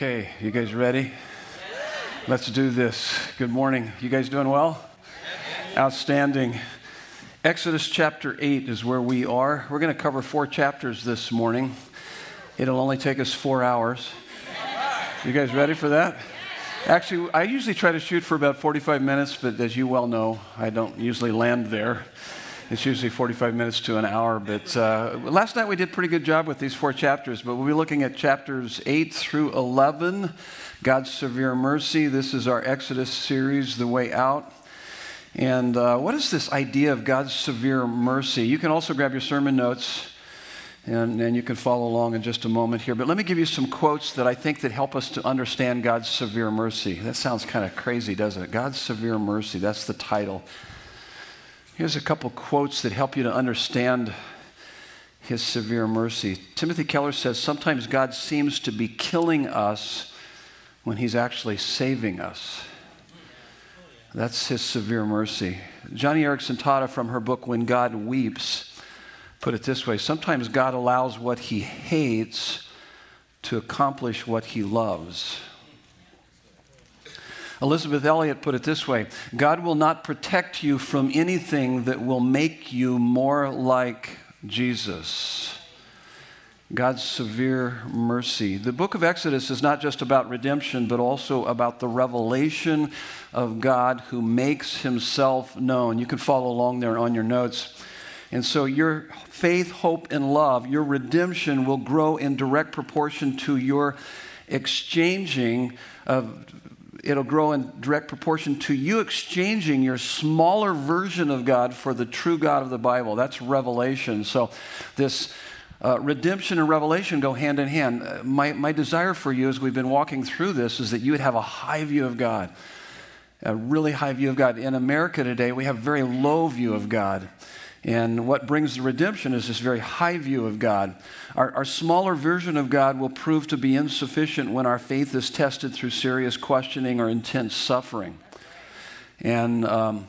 Okay, you guys ready? Let's do this. Good morning. You guys doing well? Outstanding. Exodus chapter 8 is where we are. We're going to cover four chapters this morning. It'll only take us four hours. You guys ready for that? Actually, I usually try to shoot for about 45 minutes, but as you well know, I don't usually land there. It's usually 45 minutes to an hour. But uh, last night we did a pretty good job with these four chapters, but we'll be looking at chapters 8 through 11, God's severe mercy. This is our Exodus series, The Way Out. And uh, what is this idea of God's severe mercy? You can also grab your sermon notes. And, and you can follow along in just a moment here. But let me give you some quotes that I think that help us to understand God's severe mercy. That sounds kind of crazy, doesn't it? God's severe mercy, that's the title. Here's a couple quotes that help you to understand his severe mercy. Timothy Keller says sometimes God seems to be killing us when he's actually saving us. That's his severe mercy. Joni Eareckson Tada from her book When God Weeps put it this way sometimes God allows what he hates to accomplish what he loves. Elisabeth Elliot put it this way God will not protect you from anything that will make you more like Jesus. God's severe mercy. The book of Exodus is not just about redemption, but also about the revelation of God who makes himself known. You can follow along there on your notes. And so your faith, hope, and love, your redemption will grow in direct proportion to your exchanging of it'll grow in direct proportion to you exchanging your smaller version of God for the true God of the Bible. That's revelation. So, this uh, redemption and revelation go hand in hand. Uh, my, my desire for you as we've been walking through this is that you would have a high view of God, a really high view of God. In America today, we have very low view of God. And what brings the redemption is this very high view of God. Our, our, smaller version of God will prove to be insufficient when our faith is tested through serious questioning or intense suffering. And, um,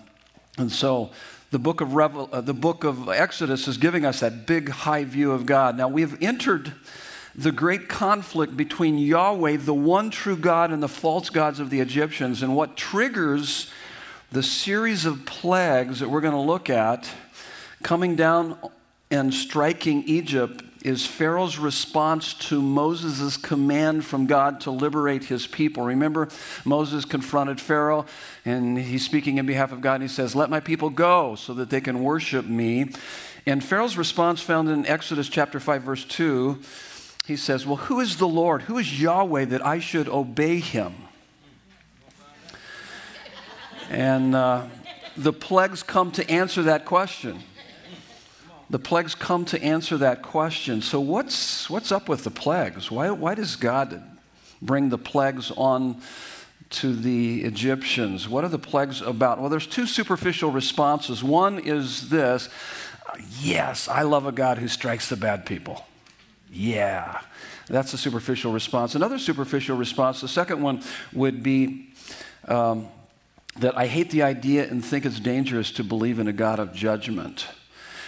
and so the book, of Revel, uh, the book of Exodus is giving us that big high view of God. Now we've entered the great conflict between Yahweh, the one true God, and the false gods of the Egyptians. And what triggers the series of plagues that we're going to look at Coming down and striking Egypt is Pharaoh's response to Moses' command from God to liberate his people. Remember, Moses confronted Pharaoh and he's speaking in behalf of God and he says, Let my people go so that they can worship me. And Pharaoh's response, found in Exodus chapter 5, verse 2, he says, Well, who is the Lord? Who is Yahweh that I should obey him? And uh, the plagues come to answer that question the plagues come to answer that question. So, what's, what's up with the plagues? Why, why does God bring the plagues on to the Egyptians? What are the plagues about? Well, there's two superficial responses. One is this yes, I love a God who strikes the bad people. Yeah, that's a superficial response. Another superficial response, the second one would be um, that I hate the idea and think it's dangerous to believe in a God of judgment.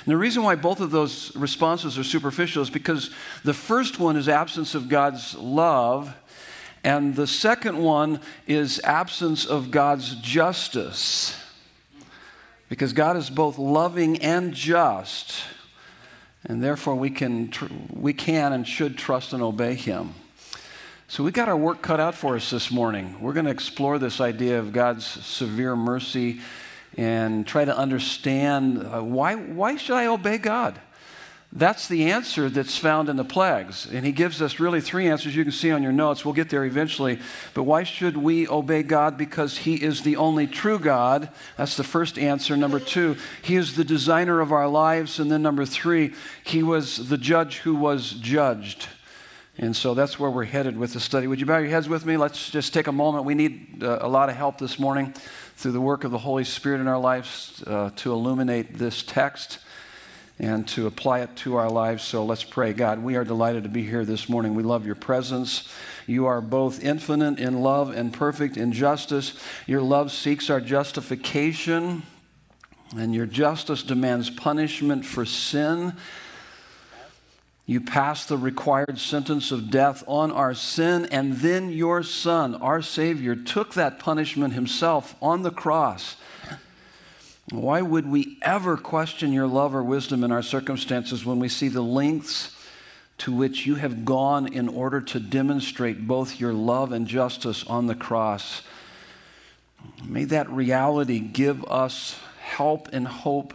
And the reason why both of those responses are superficial is because the first one is absence of God's love, and the second one is absence of God's justice. Because God is both loving and just, and therefore we can, tr- we can and should trust and obey Him. So we got our work cut out for us this morning. We're going to explore this idea of God's severe mercy and try to understand uh, why, why should I obey God? That's the answer that's found in the plagues. And he gives us really three answers you can see on your notes. We'll get there eventually. But why should we obey God? Because he is the only true God. That's the first answer. Number two, he is the designer of our lives. And then number three, he was the judge who was judged. And so that's where we're headed with the study. Would you bow your heads with me? Let's just take a moment. We need uh, a lot of help this morning through the work of the Holy Spirit in our lives uh, to illuminate this text and to apply it to our lives. So let's pray. God, we are delighted to be here this morning. We love your presence. You are both infinite in love and perfect in justice. Your love seeks our justification, and your justice demands punishment for sin. You passed the required sentence of death on our sin, and then your Son, our Savior, took that punishment himself on the cross. Why would we ever question your love or wisdom in our circumstances when we see the lengths to which you have gone in order to demonstrate both your love and justice on the cross? May that reality give us help and hope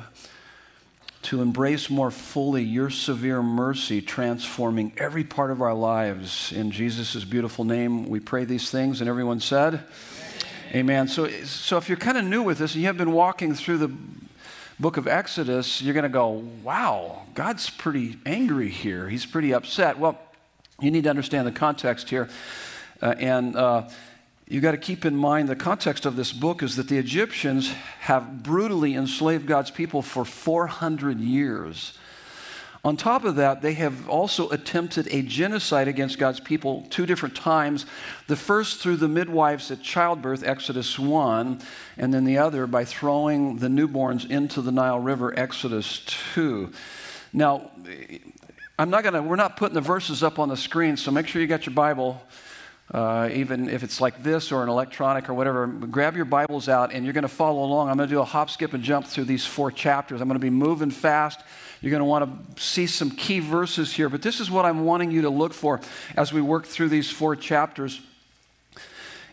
to embrace more fully your severe mercy, transforming every part of our lives. In Jesus' beautiful name, we pray these things. And everyone said, Amen. Amen. So, so if you're kind of new with this and you have been walking through the book of Exodus, you're going to go, wow, God's pretty angry here. He's pretty upset. Well, you need to understand the context here. Uh, and uh, you got to keep in mind the context of this book is that the Egyptians have brutally enslaved God's people for 400 years. On top of that, they have also attempted a genocide against God's people two different times. The first through the midwives at childbirth, Exodus 1, and then the other by throwing the newborns into the Nile River, Exodus 2. Now, I'm not going to, we're not putting the verses up on the screen, so make sure you got your Bible uh, even if it's like this or an electronic or whatever, grab your Bibles out and you're going to follow along. I'm going to do a hop, skip, and jump through these four chapters. I'm going to be moving fast. You're going to want to see some key verses here, but this is what I'm wanting you to look for as we work through these four chapters.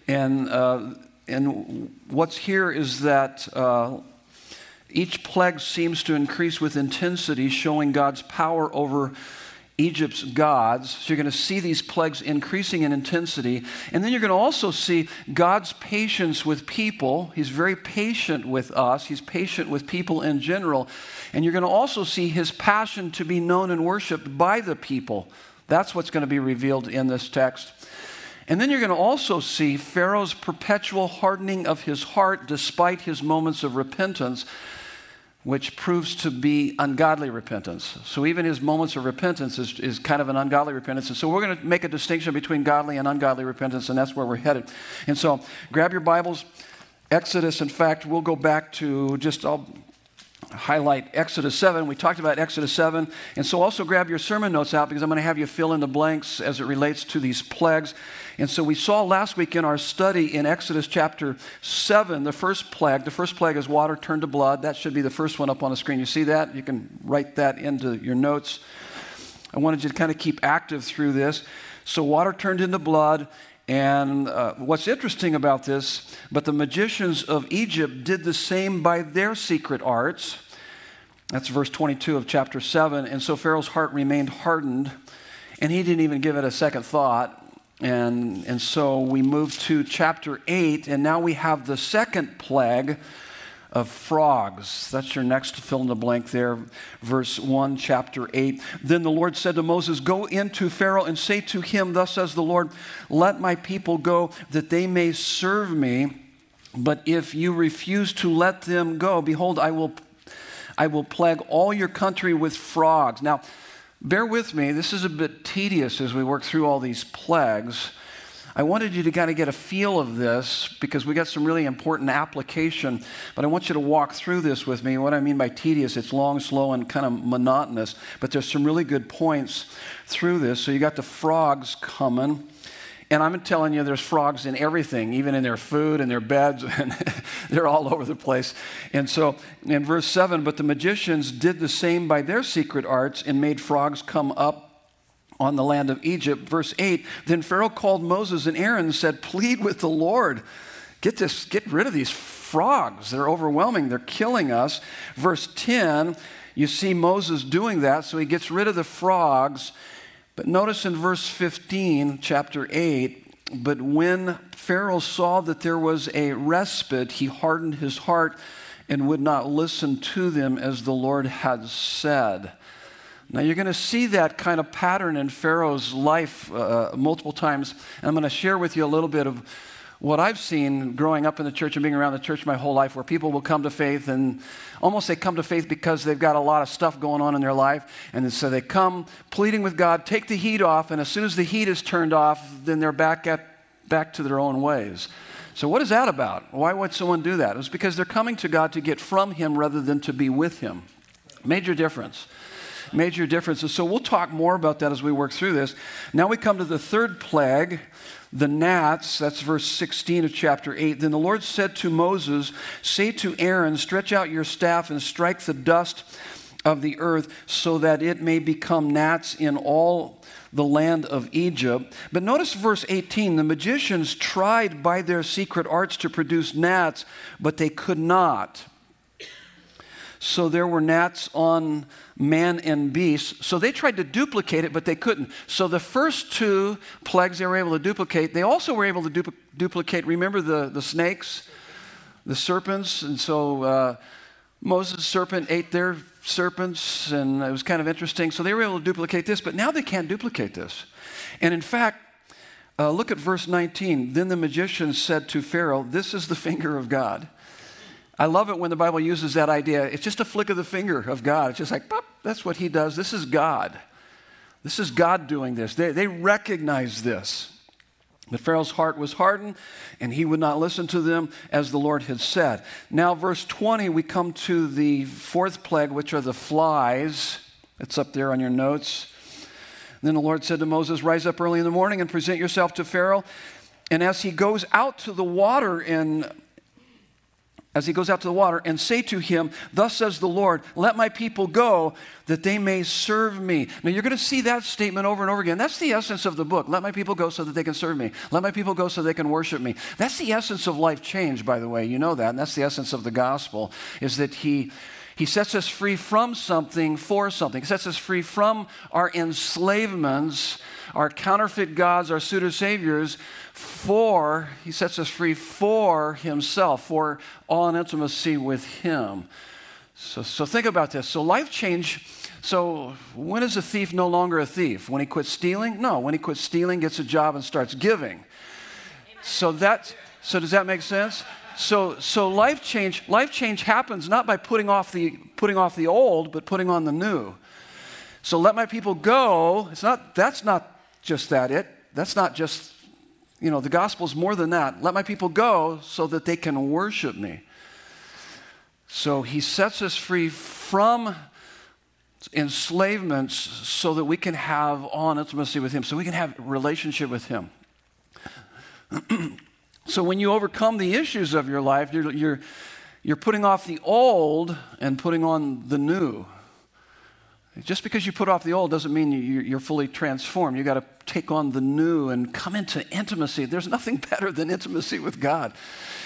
And, uh, and what's here is that uh, each plague seems to increase with intensity, showing God's power over Egypt's gods. So you're going to see these plagues increasing in intensity. And then you're going to also see God's patience with people. He's very patient with us, He's patient with people in general. And you're going to also see His passion to be known and worshiped by the people. That's what's going to be revealed in this text. And then you're going to also see Pharaoh's perpetual hardening of his heart despite his moments of repentance which proves to be ungodly repentance. So even his moments of repentance is, is kind of an ungodly repentance. And so we're going to make a distinction between godly and ungodly repentance, and that's where we're headed. And so grab your Bibles. Exodus, in fact, we'll go back to just, I'll highlight Exodus 7. We talked about Exodus 7. And so also grab your sermon notes out because I'm going to have you fill in the blanks as it relates to these plagues. And so we saw last week in our study in Exodus chapter 7, the first plague. The first plague is water turned to blood. That should be the first one up on the screen. You see that? You can write that into your notes. I wanted you to kind of keep active through this. So water turned into blood. And uh, what's interesting about this, but the magicians of Egypt did the same by their secret arts. That's verse 22 of chapter 7. And so Pharaoh's heart remained hardened, and he didn't even give it a second thought. And, and so we move to chapter 8, and now we have the second plague of frogs. That's your next fill in the blank there, verse 1, chapter 8. Then the Lord said to Moses, Go into Pharaoh and say to him, Thus says the Lord, let my people go that they may serve me. But if you refuse to let them go, behold, I will, I will plague all your country with frogs. Now, bear with me, this is a bit tedious as we work through all these plagues. I wanted you to kind of get a feel of this because we got some really important application, but I want you to walk through this with me. What I mean by tedious, it's long, slow, and kind of monotonous, but there's some really good points through this. So you got the frogs coming. And I'm telling you, there's frogs in everything, even in their food and their beds, and they're all over the place. And so in verse 7, but the magicians did the same by their secret arts and made frogs come up on the land of Egypt. Verse 8 Then Pharaoh called Moses and Aaron and said, Plead with the Lord. Get this, get rid of these frogs. They're overwhelming, they're killing us. Verse 10, you see Moses doing that, so he gets rid of the frogs. But notice in verse 15, chapter 8, but when Pharaoh saw that there was a respite, he hardened his heart and would not listen to them as the Lord had said. Now, you're going to see that kind of pattern in Pharaoh's life uh, multiple times. And I'm going to share with you a little bit of what I've seen growing up in the church and being around the church my whole life, where people will come to faith and almost they come to faith because they've got a lot of stuff going on in their life. And so they come pleading with God, take the heat off, and as soon as the heat is turned off, then they're back, at, back to their own ways. So, what is that about? Why would someone do that? It's because they're coming to God to get from Him rather than to be with Him. Major difference. Major differences. So we'll talk more about that as we work through this. Now we come to the third plague, the gnats. That's verse 16 of chapter 8. Then the Lord said to Moses, Say to Aaron, Stretch out your staff and strike the dust of the earth so that it may become gnats in all the land of Egypt. But notice verse 18 the magicians tried by their secret arts to produce gnats, but they could not. So there were gnats on man and beast. So they tried to duplicate it, but they couldn't. So the first two plagues they were able to duplicate, they also were able to du- duplicate, remember the, the snakes, the serpents? And so uh, Moses' serpent ate their serpents, and it was kind of interesting. So they were able to duplicate this, but now they can't duplicate this. And in fact, uh, look at verse 19. Then the magician said to Pharaoh, This is the finger of God. I love it when the Bible uses that idea. It's just a flick of the finger of God. It's just like, pop, that's what he does. This is God. This is God doing this. They, they recognize this. But Pharaoh's heart was hardened, and he would not listen to them as the Lord had said. Now, verse 20, we come to the fourth plague, which are the flies. It's up there on your notes. And then the Lord said to Moses, Rise up early in the morning and present yourself to Pharaoh. And as he goes out to the water in as he goes out to the water and say to him, Thus says the Lord, let my people go that they may serve me. Now you're going to see that statement over and over again. That's the essence of the book. Let my people go so that they can serve me. Let my people go so they can worship me. That's the essence of life change, by the way. You know that. And that's the essence of the gospel, is that he. He sets us free from something for something. He sets us free from our enslavements, our counterfeit gods, our pseudo saviors, for, he sets us free for himself, for all in intimacy with him. So, so think about this. So life change. So when is a thief no longer a thief? When he quits stealing? No. When he quits stealing, gets a job and starts giving. So that. So does that make sense? So, so life change, life change happens not by putting off the putting off the old, but putting on the new. So let my people go. It's not. That's not just that. It. That's not just you know, the gospel is more than that. Let my people go so that they can worship me. So he sets us free from enslavements so that we can have on intimacy with him, so we can have relationship with him. so when you overcome the issues of your life, you're, you're, you're putting off the old and putting on the new. Just because you put off the old doesn't mean you're fully transformed. You've got to take on the new and come into intimacy. There's nothing better than intimacy with God.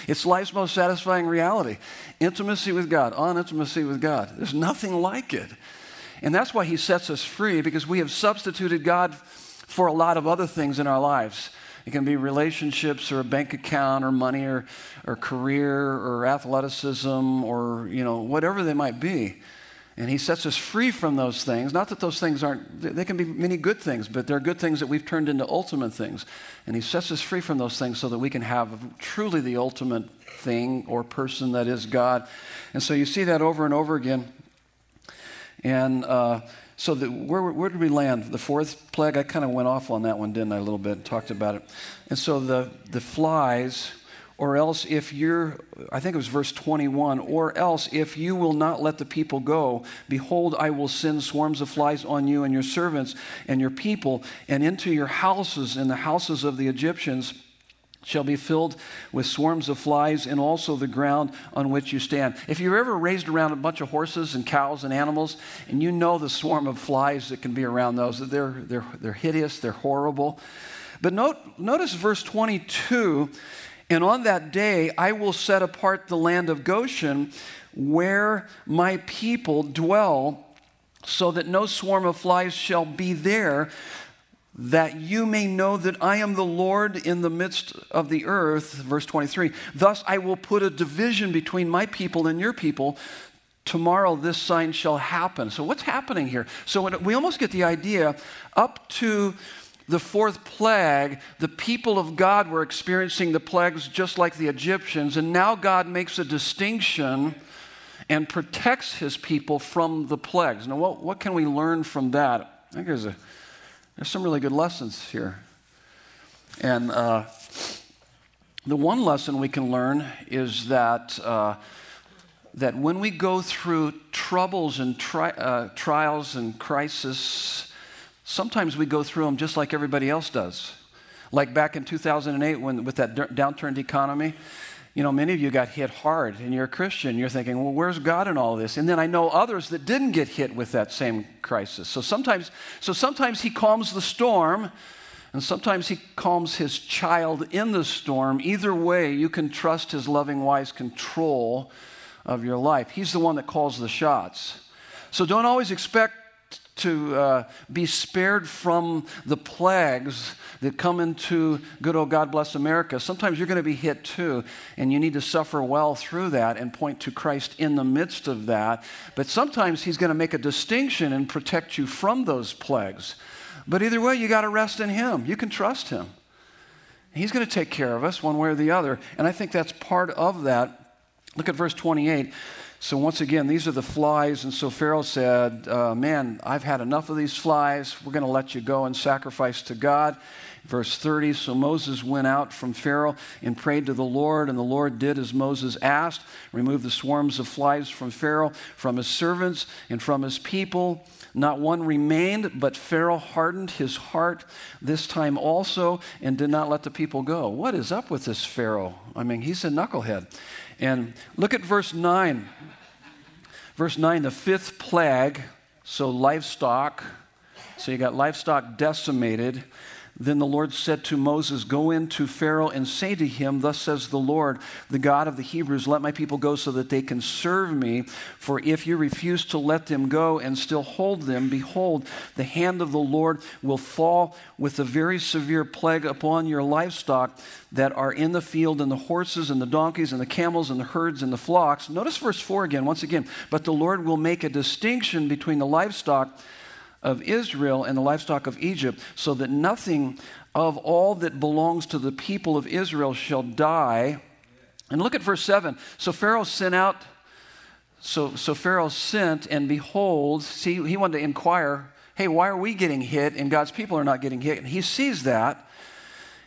It's life's most satisfying reality. Intimacy with God, on intimacy with God. There's nothing like it. And that's why He sets us free because we have substituted God for a lot of other things in our lives. It can be relationships or a bank account or money or, or career or athleticism or, you know, whatever they might be. And he sets us free from those things. Not that those things aren't, they can be many good things, but they're good things that we've turned into ultimate things. And he sets us free from those things so that we can have truly the ultimate thing or person that is God. And so you see that over and over again. And uh, so the, where, where did we land? The fourth plague? I kind of went off on that one, didn't I, a little bit, and talked about it. And so the, the flies or else if you're, I think it was verse 21, or else if you will not let the people go, behold, I will send swarms of flies on you and your servants and your people, and into your houses and the houses of the Egyptians shall be filled with swarms of flies and also the ground on which you stand. If you've ever raised around a bunch of horses and cows and animals, and you know the swarm of flies that can be around those, they're, they're, they're hideous, they're horrible. But note, notice verse 22 and on that day, I will set apart the land of Goshen where my people dwell, so that no swarm of flies shall be there, that you may know that I am the Lord in the midst of the earth. Verse 23 Thus I will put a division between my people and your people. Tomorrow this sign shall happen. So, what's happening here? So, we almost get the idea up to the fourth plague, the people of God were experiencing the plagues just like the Egyptians, and now God makes a distinction and protects his people from the plagues. Now, what, what can we learn from that? I think there's, a, there's some really good lessons here. And uh, the one lesson we can learn is that uh, that when we go through troubles and tri- uh, trials and crisis, sometimes we go through them just like everybody else does. Like back in 2008 when, with that downturned economy, you know, many of you got hit hard and you're a Christian. You're thinking, well, where's God in all this? And then I know others that didn't get hit with that same crisis. So sometimes, so sometimes he calms the storm and sometimes he calms his child in the storm. Either way, you can trust his loving, wise control of your life. He's the one that calls the shots. So don't always expect to uh, be spared from the plagues that come into good old God bless America. Sometimes you're going to be hit too, and you need to suffer well through that and point to Christ in the midst of that. But sometimes He's going to make a distinction and protect you from those plagues. But either way, you got to rest in Him. You can trust Him. He's going to take care of us one way or the other. And I think that's part of that. Look at verse 28. So, once again, these are the flies. And so Pharaoh said, uh, Man, I've had enough of these flies. We're going to let you go and sacrifice to God. Verse 30 So Moses went out from Pharaoh and prayed to the Lord, and the Lord did as Moses asked removed the swarms of flies from Pharaoh, from his servants, and from his people. Not one remained, but Pharaoh hardened his heart this time also and did not let the people go. What is up with this Pharaoh? I mean, he's a knucklehead. And look at verse 9. Verse 9, the fifth plague, so livestock. So you got livestock decimated. Then the Lord said to Moses, Go in to Pharaoh and say to him, Thus says the Lord, the God of the Hebrews, let my people go so that they can serve me. For if you refuse to let them go and still hold them, behold, the hand of the Lord will fall with a very severe plague upon your livestock that are in the field, and the horses, and the donkeys, and the camels, and the herds, and the flocks. Notice verse 4 again, once again. But the Lord will make a distinction between the livestock of Israel and the livestock of Egypt, so that nothing of all that belongs to the people of Israel shall die. And look at verse 7. So Pharaoh sent out, so, so Pharaoh sent, and behold, see, he wanted to inquire, hey, why are we getting hit and God's people are not getting hit? And he sees that,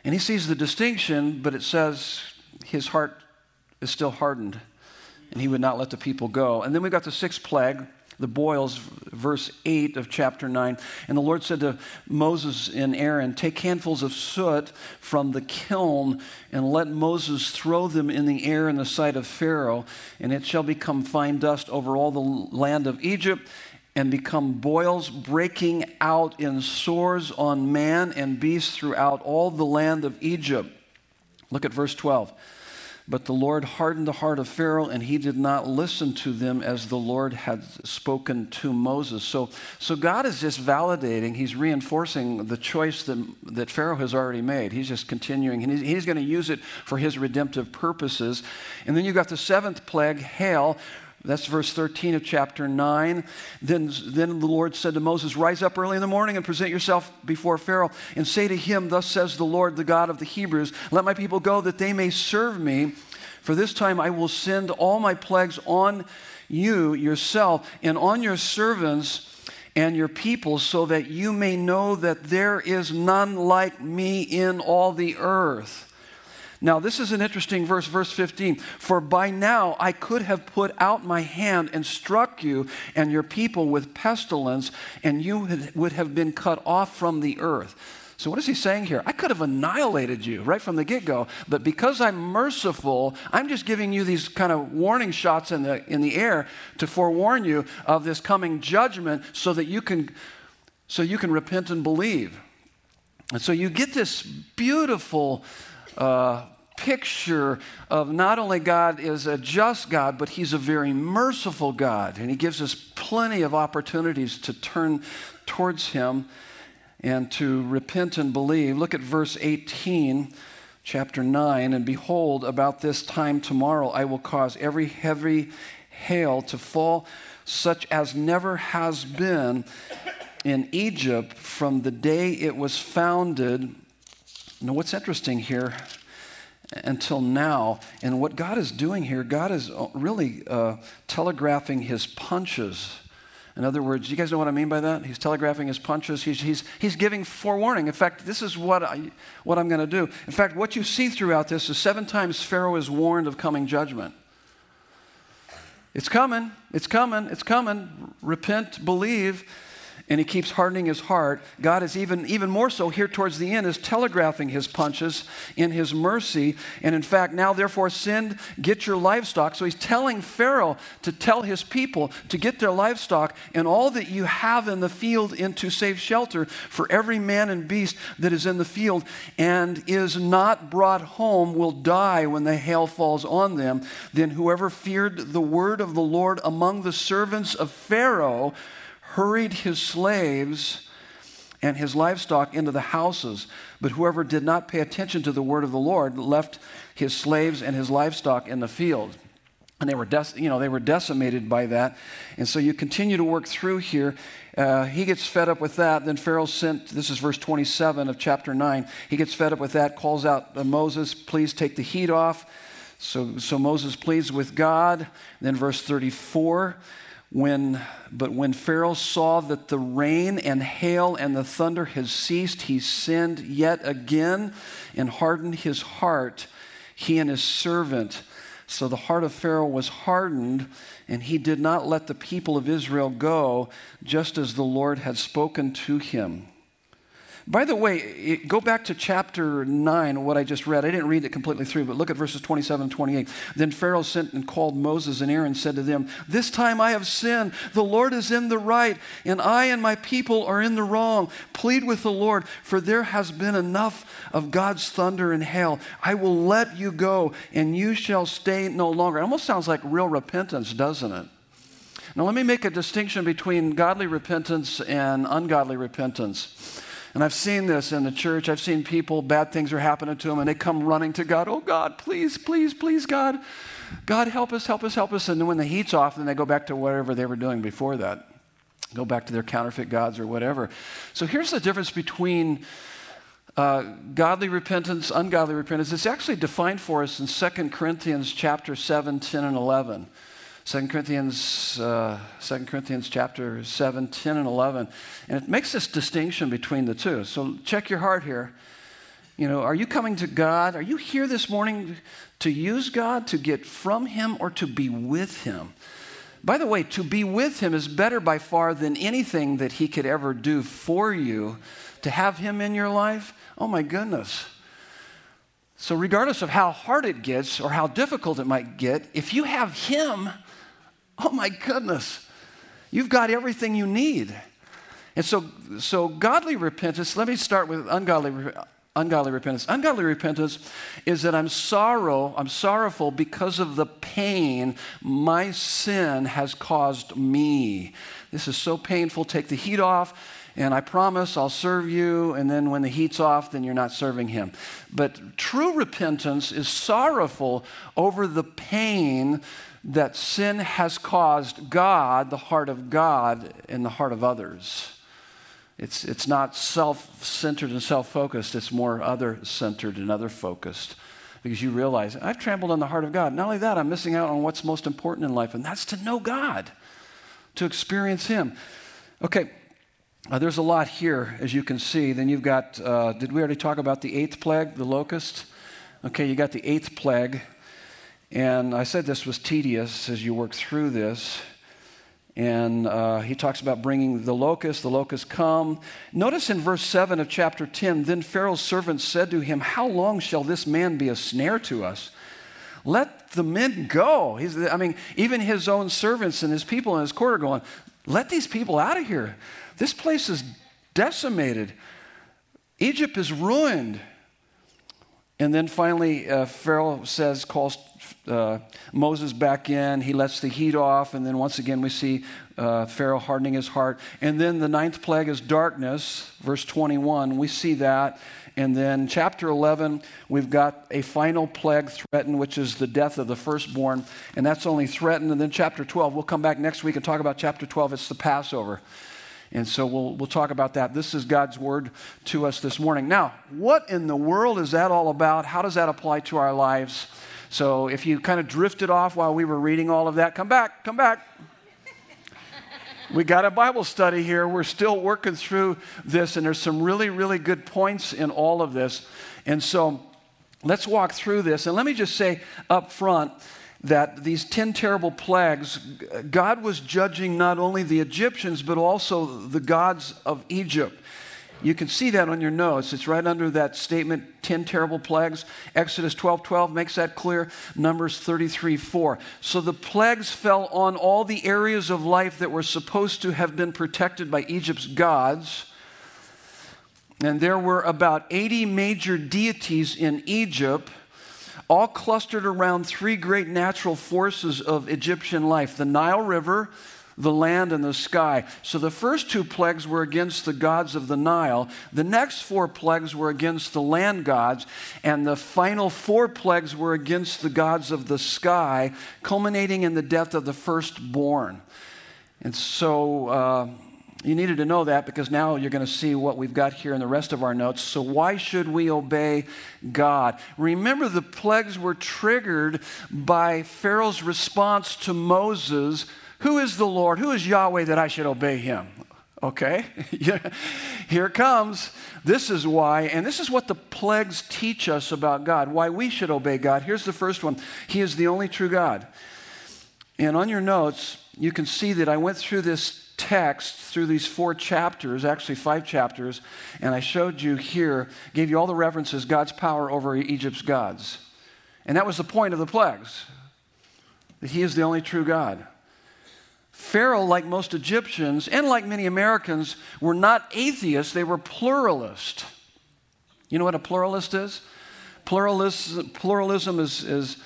and he sees the distinction, but it says his heart is still hardened, and he would not let the people go. And then we got the sixth plague the boils, verse 8 of chapter 9. And the Lord said to Moses and Aaron, Take handfuls of soot from the kiln and let Moses throw them in the air in the sight of Pharaoh, and it shall become fine dust over all the land of Egypt and become boils breaking out in sores on man and beast throughout all the land of Egypt. Look at verse 12. But the Lord hardened the heart of Pharaoh, and he did not listen to them as the Lord had spoken to Moses. So, so God is just validating, he's reinforcing the choice that, that Pharaoh has already made. He's just continuing, and he's, he's going to use it for his redemptive purposes. And then you've got the seventh plague, hail. That's verse 13 of chapter 9. Then, then the Lord said to Moses, Rise up early in the morning and present yourself before Pharaoh, and say to him, Thus says the Lord, the God of the Hebrews, Let my people go that they may serve me. For this time I will send all my plagues on you yourself and on your servants and your people, so that you may know that there is none like me in all the earth. Now, this is an interesting verse, verse 15. For by now I could have put out my hand and struck you and your people with pestilence, and you would have been cut off from the earth. So, what is he saying here? I could have annihilated you right from the get go, but because I'm merciful, I'm just giving you these kind of warning shots in the, in the air to forewarn you of this coming judgment so that you can, so you can repent and believe. And so you get this beautiful uh, picture of not only God is a just God, but He's a very merciful God. And He gives us plenty of opportunities to turn towards Him and to repent and believe. Look at verse 18, chapter 9. And behold, about this time tomorrow, I will cause every heavy hail to fall, such as never has been in Egypt from the day it was founded. Now, what's interesting here until now. And what God is doing here, God is uh, really uh, telegraphing his punches. In other words, you guys know what I mean by that? He's telegraphing his punches. He's, he's, he's giving forewarning. In fact, this is what, I, what I'm going to do. In fact, what you see throughout this is seven times Pharaoh is warned of coming judgment. It's coming. It's coming. It's coming. Repent, believe and he keeps hardening his heart. God is even, even more so here towards the end, is telegraphing his punches in his mercy. And in fact, now therefore send, get your livestock. So he's telling Pharaoh to tell his people to get their livestock and all that you have in the field into safe shelter for every man and beast that is in the field and is not brought home will die when the hail falls on them. Then whoever feared the word of the Lord among the servants of Pharaoh, hurried his slaves and his livestock into the houses. But whoever did not pay attention to the word of the Lord left his slaves and his livestock in the field. And they were, you know, they were decimated by that. And so you continue to work through here. Uh, he gets fed up with that. Then Pharaoh sent, this is verse 27 of chapter 9. He gets fed up with that, calls out uh, Moses, please take the heat off. So, so Moses pleads with God. Then verse 34 when, but when Pharaoh saw that the rain and hail and the thunder had ceased, he sinned yet again and hardened his heart, he and his servant. So the heart of Pharaoh was hardened, and he did not let the people of Israel go, just as the Lord had spoken to him. By the way, go back to chapter 9, what I just read. I didn't read it completely through, but look at verses 27 and 28. Then Pharaoh sent and called Moses and Aaron, and said to them, This time I have sinned. The Lord is in the right, and I and my people are in the wrong. Plead with the Lord, for there has been enough of God's thunder and hail. I will let you go, and you shall stay no longer. It almost sounds like real repentance, doesn't it? Now, let me make a distinction between godly repentance and ungodly repentance. And I've seen this in the church. I've seen people, bad things are happening to them, and they come running to God. Oh, God, please, please, please, God. God, help us, help us, help us. And then when the heat's off, then they go back to whatever they were doing before that. Go back to their counterfeit gods or whatever. So here's the difference between uh, godly repentance, ungodly repentance. It's actually defined for us in 2 Corinthians chapter 7, 10, and 11. 2 Corinthians, uh, 2 Corinthians chapter 7, 10 and 11. And it makes this distinction between the two. So check your heart here. You know, are you coming to God? Are you here this morning to use God, to get from Him, or to be with Him? By the way, to be with Him is better by far than anything that He could ever do for you. To have Him in your life, oh my goodness. So, regardless of how hard it gets or how difficult it might get, if you have Him, oh my goodness, you've got everything you need. And so, so godly repentance, let me start with ungodly, ungodly repentance. Ungodly repentance is that I'm sorrow, I'm sorrowful because of the pain my sin has caused me. This is so painful. Take the heat off and I promise I'll serve you, and then when the heat's off, then you're not serving him. But true repentance is sorrowful over the pain that sin has caused God, the heart of God, in the heart of others. It's, it's not self centered and self focused, it's more other centered and other focused. Because you realize, I've trampled on the heart of God. Not only that, I'm missing out on what's most important in life, and that's to know God, to experience Him. Okay, uh, there's a lot here, as you can see. Then you've got, uh, did we already talk about the eighth plague, the locust? Okay, you got the eighth plague. And I said this was tedious as you work through this. And uh, he talks about bringing the locust, the locusts come. Notice in verse 7 of chapter 10 then Pharaoh's servants said to him, How long shall this man be a snare to us? Let the men go. He's, I mean, even his own servants and his people in his court are going, Let these people out of here. This place is decimated. Egypt is ruined. And then finally, uh, Pharaoh says, calls uh, Moses back in. He lets the heat off. And then once again, we see uh, Pharaoh hardening his heart. And then the ninth plague is darkness, verse 21. We see that. And then chapter 11, we've got a final plague threatened, which is the death of the firstborn. And that's only threatened. And then chapter 12, we'll come back next week and talk about chapter 12. It's the Passover. And so we'll, we'll talk about that. This is God's word to us this morning. Now, what in the world is that all about? How does that apply to our lives? So if you kind of drifted off while we were reading all of that, come back, come back. we got a Bible study here. We're still working through this, and there's some really, really good points in all of this. And so let's walk through this. And let me just say up front, that these 10 terrible plagues, God was judging not only the Egyptians, but also the gods of Egypt. You can see that on your notes. It's right under that statement 10 terrible plagues. Exodus 12 12 makes that clear. Numbers 33 4. So the plagues fell on all the areas of life that were supposed to have been protected by Egypt's gods. And there were about 80 major deities in Egypt all clustered around three great natural forces of Egyptian life the Nile River, the land, and the sky. So the first two plagues were against the gods of the Nile. The next four plagues were against the land gods. And the final four plagues were against the gods of the sky, culminating in the death of the firstborn. And so. Uh, you needed to know that because now you're going to see what we've got here in the rest of our notes. So, why should we obey God? Remember, the plagues were triggered by Pharaoh's response to Moses Who is the Lord? Who is Yahweh that I should obey him? Okay, here it comes. This is why, and this is what the plagues teach us about God, why we should obey God. Here's the first one He is the only true God. And on your notes, you can see that I went through this text through these four chapters, actually five chapters, and I showed you here, gave you all the references, God's power over Egypt's gods. And that was the point of the plagues, that he is the only true God. Pharaoh, like most Egyptians and like many Americans, were not atheists, they were pluralist. You know what a pluralist is? Pluralism, pluralism is, is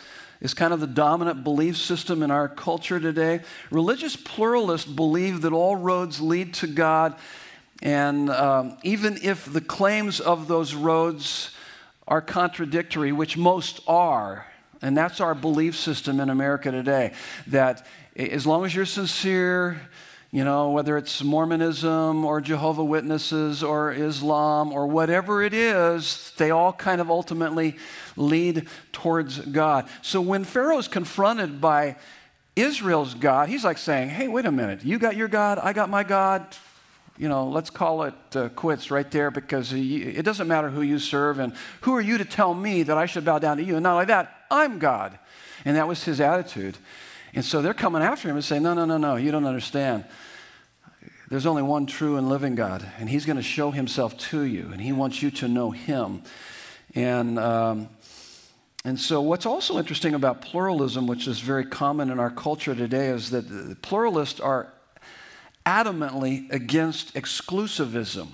is kind of the dominant belief system in our culture today. Religious pluralists believe that all roads lead to God, and um, even if the claims of those roads are contradictory, which most are, and that's our belief system in America today, that as long as you're sincere, you know, whether it's Mormonism or Jehovah Witnesses or Islam or whatever it is, they all kind of ultimately lead towards God. So when Pharaoh is confronted by Israel's God, he's like saying, "Hey, wait a minute. You got your God, I got my God. You know, let's call it uh, quits right there because it doesn't matter who you serve and who are you to tell me that I should bow down to you? And not like that, I'm God." And that was his attitude. And so they're coming after him and saying, No, no, no, no, you don't understand. There's only one true and living God, and He's going to show Himself to you, and He wants you to know Him. And, um, and so, what's also interesting about pluralism, which is very common in our culture today, is that pluralists are adamantly against exclusivism.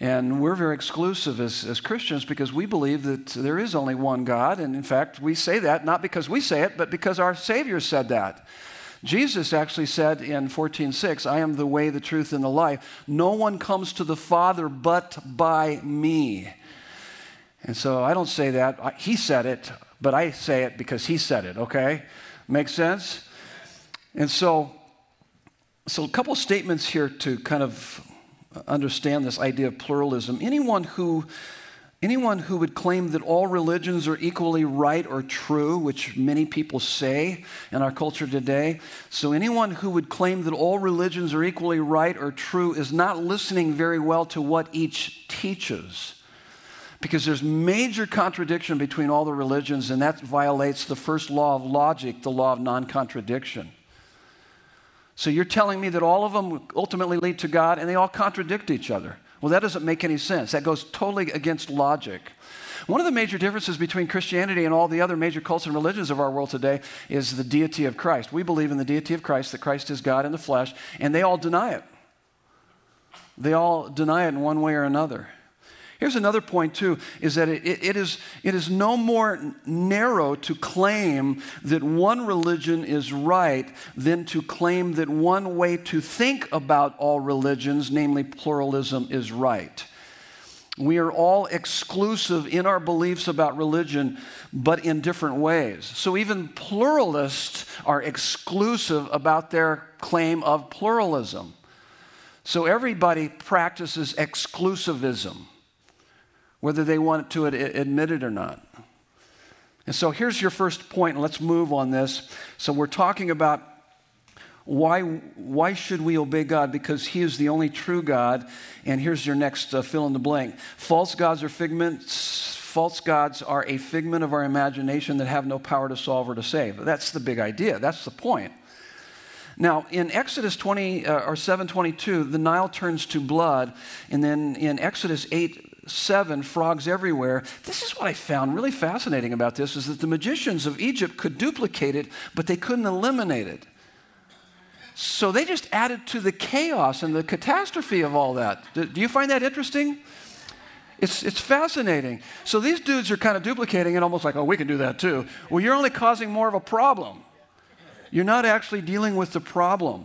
And we're very exclusive as, as Christians because we believe that there is only one God. And in fact, we say that not because we say it, but because our Savior said that. Jesus actually said in 14:6, I am the way, the truth, and the life. No one comes to the Father but by me. And so I don't say that. He said it, but I say it because he said it, okay? Makes sense? And so, so a couple statements here to kind of understand this idea of pluralism. Anyone who Anyone who would claim that all religions are equally right or true, which many people say in our culture today, so anyone who would claim that all religions are equally right or true is not listening very well to what each teaches. Because there's major contradiction between all the religions, and that violates the first law of logic, the law of non contradiction. So you're telling me that all of them ultimately lead to God and they all contradict each other. Well, that doesn't make any sense. That goes totally against logic. One of the major differences between Christianity and all the other major cults and religions of our world today is the deity of Christ. We believe in the deity of Christ, that Christ is God in the flesh, and they all deny it. They all deny it in one way or another. Here's another point, too, is that it, it, is, it is no more narrow to claim that one religion is right than to claim that one way to think about all religions, namely pluralism, is right. We are all exclusive in our beliefs about religion, but in different ways. So even pluralists are exclusive about their claim of pluralism. So everybody practices exclusivism whether they want to admit it or not. And so here's your first point, and let's move on this. So we're talking about why, why should we obey God? Because He is the only true God. And here's your next uh, fill in the blank. False gods are figments false gods are a figment of our imagination that have no power to solve or to save. That's the big idea. That's the point. Now, in Exodus 20 uh, or 722, the Nile turns to blood, and then in Exodus 8 7, frogs everywhere. This is what I found really fascinating about this is that the magicians of Egypt could duplicate it, but they couldn't eliminate it. So they just added to the chaos and the catastrophe of all that. Do, do you find that interesting? It's, it's fascinating. So these dudes are kind of duplicating it almost like, oh, we can do that too. Well, you're only causing more of a problem. You're not actually dealing with the problem.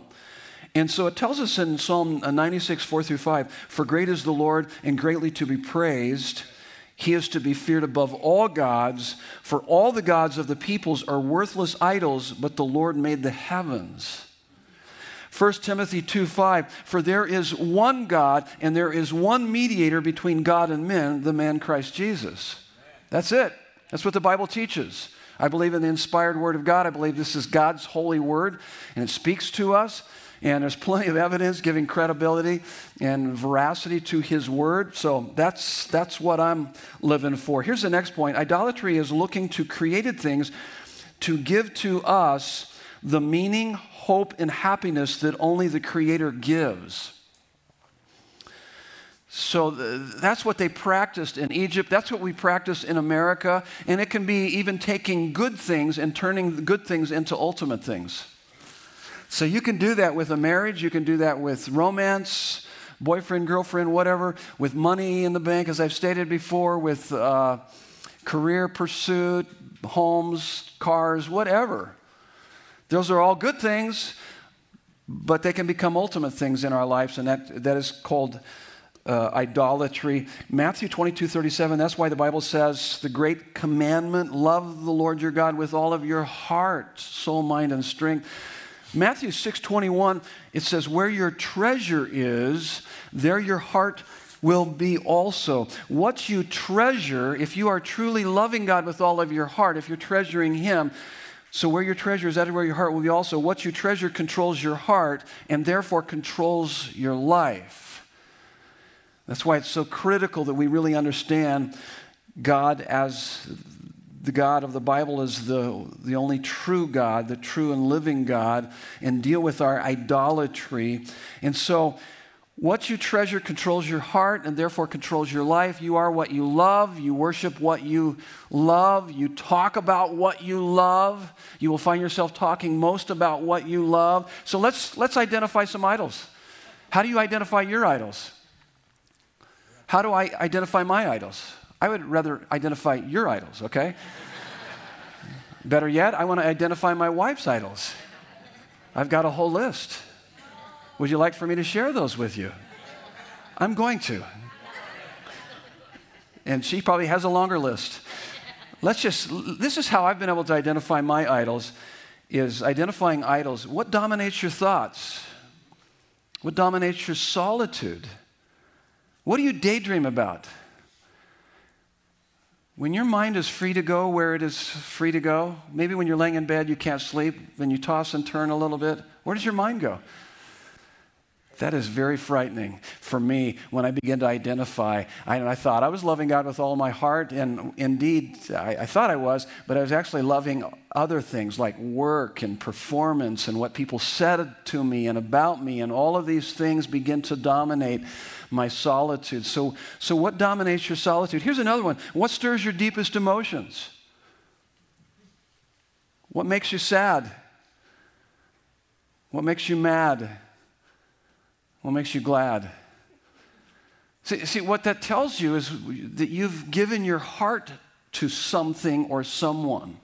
And so it tells us in Psalm uh, 96, 4 through 5 For great is the Lord and greatly to be praised. He is to be feared above all gods, for all the gods of the peoples are worthless idols, but the Lord made the heavens. 1 Timothy 2 5, for there is one God and there is one mediator between God and men, the man Christ Jesus. That's it. That's what the Bible teaches. I believe in the inspired word of God. I believe this is God's holy word and it speaks to us. And there's plenty of evidence giving credibility and veracity to his word. So that's, that's what I'm living for. Here's the next point idolatry is looking to created things to give to us the meaning, hope, and happiness that only the Creator gives. So that's what they practiced in Egypt. That's what we practice in America. And it can be even taking good things and turning good things into ultimate things. So you can do that with a marriage, you can do that with romance, boyfriend, girlfriend, whatever, with money in the bank, as I've stated before, with uh, career pursuit, homes, cars, whatever. Those are all good things, but they can become ultimate things in our lives, and that, that is called uh, idolatry. Matthew 22 37, that's why the Bible says the great commandment love the Lord your God with all of your heart, soul, mind, and strength. Matthew 6 21, it says, Where your treasure is, there your heart will be also. What you treasure, if you are truly loving God with all of your heart, if you're treasuring Him, so, where your treasure is, that is where your heart will be also. What you treasure controls your heart and therefore controls your life. That's why it's so critical that we really understand God as the God of the Bible is the, the only true God, the true and living God, and deal with our idolatry. And so, what you treasure controls your heart and therefore controls your life. You are what you love. You worship what you love. You talk about what you love. You will find yourself talking most about what you love. So let's, let's identify some idols. How do you identify your idols? How do I identify my idols? I would rather identify your idols, okay? Better yet, I want to identify my wife's idols. I've got a whole list. Would you like for me to share those with you? I'm going to. And she probably has a longer list. Let's just, this is how I've been able to identify my idols, is identifying idols. What dominates your thoughts? What dominates your solitude? What do you daydream about? When your mind is free to go where it is free to go, maybe when you're laying in bed, you can't sleep, then you toss and turn a little bit, where does your mind go? That is very frightening for me when I begin to identify. I, I thought I was loving God with all my heart, and indeed I, I, thought I was, but I was actually loving other things like work and performance and what people said to me and about me, and all of these things begin to dominate my solitude. So, so what dominates your solitude? Here's another one What stirs your deepest emotions? What makes you sad? What makes you mad? What makes you glad? See, see, what that tells you is that you've given your heart to something or someone.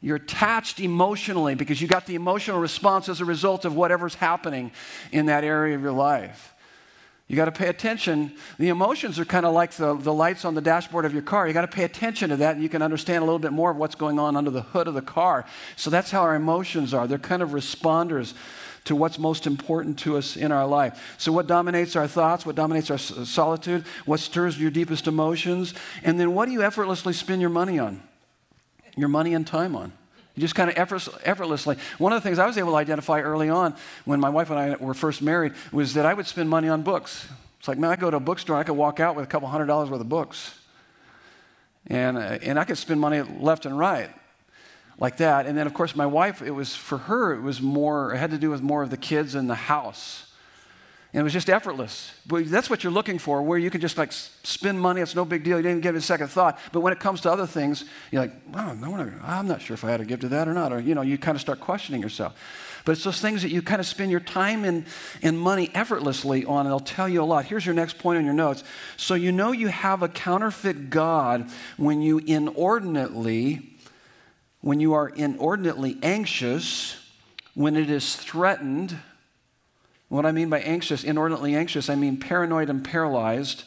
You're attached emotionally because you got the emotional response as a result of whatever's happening in that area of your life. You got to pay attention. The emotions are kind of like the, the lights on the dashboard of your car. You got to pay attention to that, and you can understand a little bit more of what's going on under the hood of the car. So that's how our emotions are. They're kind of responders to what's most important to us in our life. So, what dominates our thoughts? What dominates our solitude? What stirs your deepest emotions? And then, what do you effortlessly spend your money on? Your money and time on? You just kind of effortlessly. One of the things I was able to identify early on when my wife and I were first married was that I would spend money on books. It's like, man, I go to a bookstore, I could walk out with a couple hundred dollars worth of books. And, uh, and I could spend money left and right like that. And then, of course, my wife, it was for her, it was more, it had to do with more of the kids in the house. And it was just effortless. But that's what you're looking for, where you can just like spend money. It's no big deal. You didn't even give it a second thought. But when it comes to other things, you're like, oh, I'm not sure if I had to give to that or not. Or, you know, you kind of start questioning yourself. But it's those things that you kind of spend your time and, and money effortlessly on, and they'll tell you a lot. Here's your next point on your notes. So you know you have a counterfeit God when you inordinately when you are inordinately anxious, when it is threatened, what I mean by anxious, inordinately anxious, I mean paranoid and paralyzed.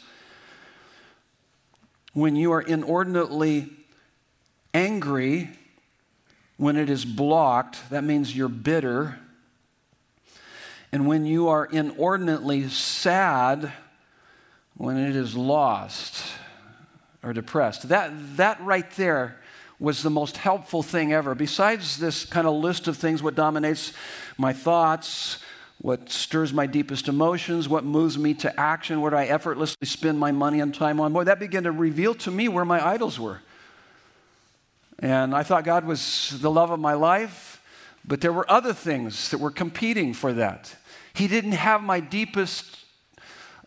When you are inordinately angry, when it is blocked, that means you're bitter. And when you are inordinately sad, when it is lost or depressed. That, that right there was the most helpful thing ever. Besides this kind of list of things, what dominates my thoughts, what stirs my deepest emotions, what moves me to action, what I effortlessly spend my money and time on, boy, that began to reveal to me where my idols were. And I thought God was the love of my life, but there were other things that were competing for that. He didn't have my deepest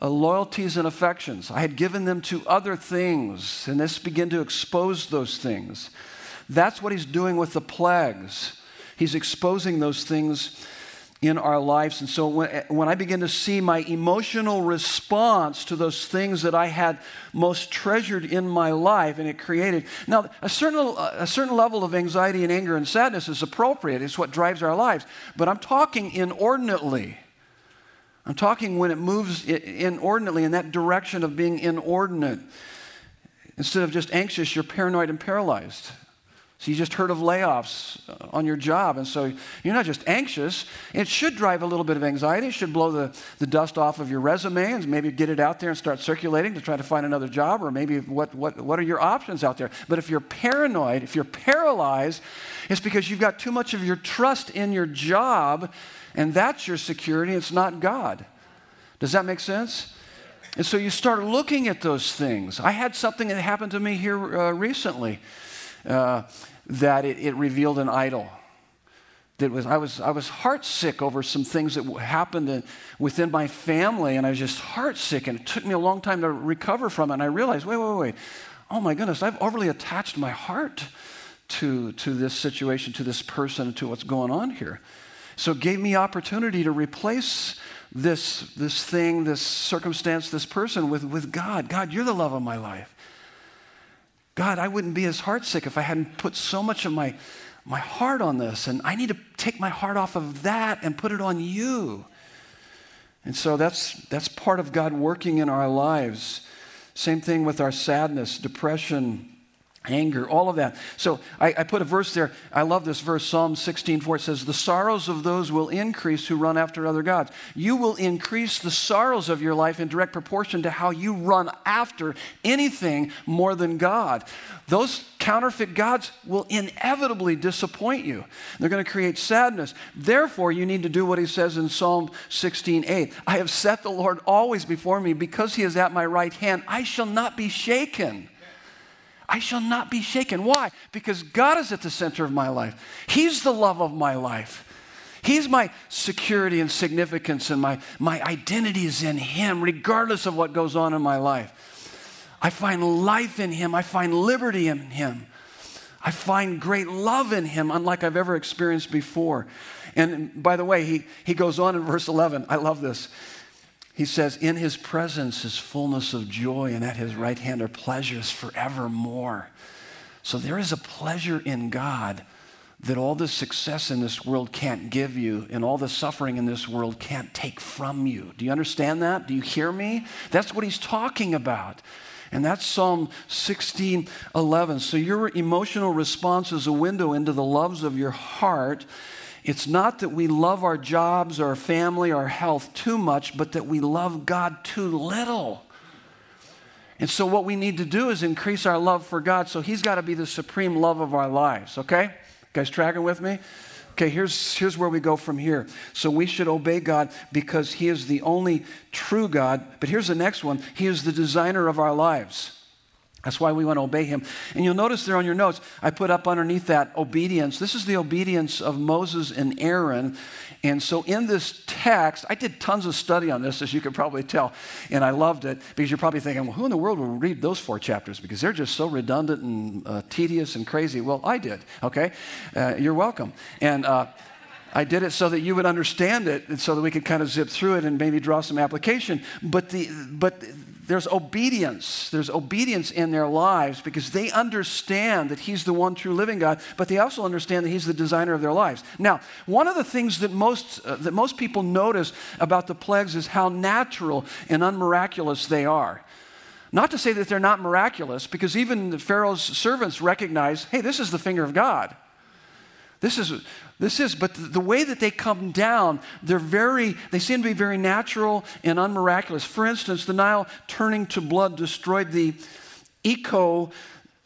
uh, loyalties and affections. I had given them to other things, and this began to expose those things. That's what he's doing with the plagues. He's exposing those things in our lives. And so when, when I begin to see my emotional response to those things that I had most treasured in my life and it created. Now, a certain, a certain level of anxiety and anger and sadness is appropriate, it's what drives our lives. But I'm talking inordinately. I'm talking when it moves inordinately in that direction of being inordinate. Instead of just anxious, you're paranoid and paralyzed. So you just heard of layoffs on your job, and so you're not just anxious. It should drive a little bit of anxiety. It should blow the, the dust off of your resume and maybe get it out there and start circulating to try to find another job, or maybe what, what, what are your options out there? But if you're paranoid, if you're paralyzed, it's because you've got too much of your trust in your job and that's your security, it's not God. Does that make sense? And so you start looking at those things. I had something that happened to me here uh, recently uh, that it, it, revealed an idol. That was, I, was, I was heartsick over some things that happened in, within my family, and I was just heartsick, and it took me a long time to recover from it. And I realized, wait, wait, wait, oh my goodness, I've overly attached my heart to, to this situation, to this person, to what's going on here. So it gave me opportunity to replace this, this thing, this circumstance, this person with, with God. God, you're the love of my life. God, I wouldn't be as heartsick if I hadn't put so much of my, my heart on this. And I need to take my heart off of that and put it on you. And so that's, that's part of God working in our lives. Same thing with our sadness, depression, anger, all of that. So I, I, put a verse there. I love this verse, Psalm 16, 4. It says, The sorrows of those will increase who run after other gods. You will increase the sorrows of your life in direct proportion to how you run after anything more than God. Those counterfeit gods will inevitably disappoint you. They're going to create sadness. Therefore, you need to do what he says in Psalm 16, 8. I have set the Lord always before me because he is at my right hand. I shall not be shaken. I shall not be shaken. Why? Because God is at the center of my life. He's the love of my life. He's my security and significance, and my, my identity is in Him, regardless of what goes on in my life. I find life in Him, I find liberty in Him. I find great love in Him, unlike I've ever experienced before. And by the way, he, he goes on in verse 11. I love this. He says, In his presence is fullness of joy, and at his right hand are pleasures forevermore. So there is a pleasure in God that all the success in this world can't give you and all the suffering in this world can't take from you. Do you understand that? Do you hear me? That's what he's talking about. And that's Psalm 16 11. So your emotional response is a window into the loves of your heart it's not that we love our jobs, our family, our health too much, but that we love God too little. And so, what we need to do is increase our love for God. So, He's got to be the supreme love of our lives, okay? You guys, tracking with me? Okay, here's, here's where we go from here. So, we should obey God because He is the only true God. But here's the next one He is the designer of our lives. That's why we want to obey him. And you'll notice there on your notes, I put up underneath that obedience. This is the obedience of Moses and Aaron. And so in this text, I did tons of study on this, as you can probably tell, and I loved it because you're probably thinking, well, who in the world will read those four chapters? Because they're just so redundant and uh, tedious and crazy. Well, I did, okay? Uh, you're welcome. And uh, I did it so that you would understand it and so that we could kind of zip through it and maybe draw some application. But, the, but there's obedience. There's obedience in their lives because they understand that He's the one true living God, but they also understand that He's the designer of their lives. Now, one of the things that most, uh, that most people notice about the plagues is how natural and unmiraculous they are. Not to say that they're not miraculous, because even Pharaoh's servants recognize hey, this is the finger of God. This is, this is, but the way that they come down, they're very, they seem to be very natural and unmiraculous. For instance, the Nile turning to blood destroyed the eco,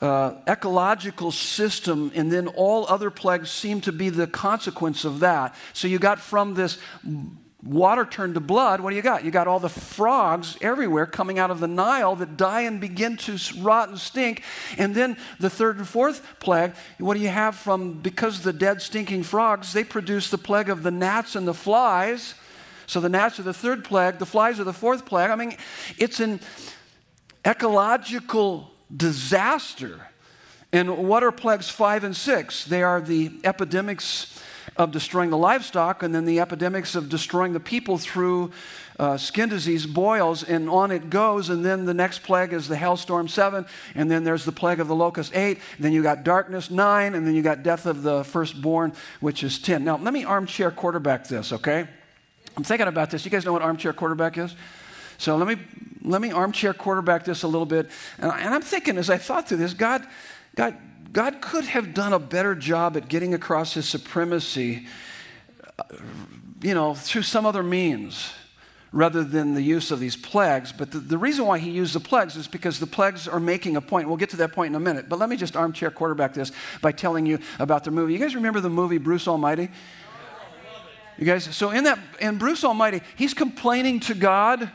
uh, ecological system, and then all other plagues seem to be the consequence of that. So you got from this water turned to blood, what do you got? You got all the frogs everywhere coming out of the Nile that die and begin to rot and stink. And then the third and fourth plague, what do you have from, because the dead, stinking frogs, they produce the plague of the gnats and the flies. So the gnats are the third plague, the flies are the fourth plague. I mean, it's an ecological disaster. And what are plagues five and six? They are the epidemics of destroying the livestock, and then the epidemics of destroying the people through uh, skin disease, boils, and on it goes. And then the next plague is the hailstorm seven, and then there's the plague of the locust eight. Then you got darkness nine, and then you got death of the firstborn, which is ten. Now, let me armchair quarterback this, okay? I'm thinking about this. You guys know what armchair quarterback is? So let me let me armchair quarterback this a little bit. And, I, and I'm thinking as I thought through this, God, God, God could have done a better job at getting across his supremacy, you know, through some other means rather than the use of these plagues. But the, the, reason why he used the plagues is because the plagues are making a point. We'll get to that point in a minute. But let me just armchair quarterback this by telling you about the movie. You guys remember the movie Bruce Almighty? You guys, so in that, in Bruce Almighty, he's complaining to God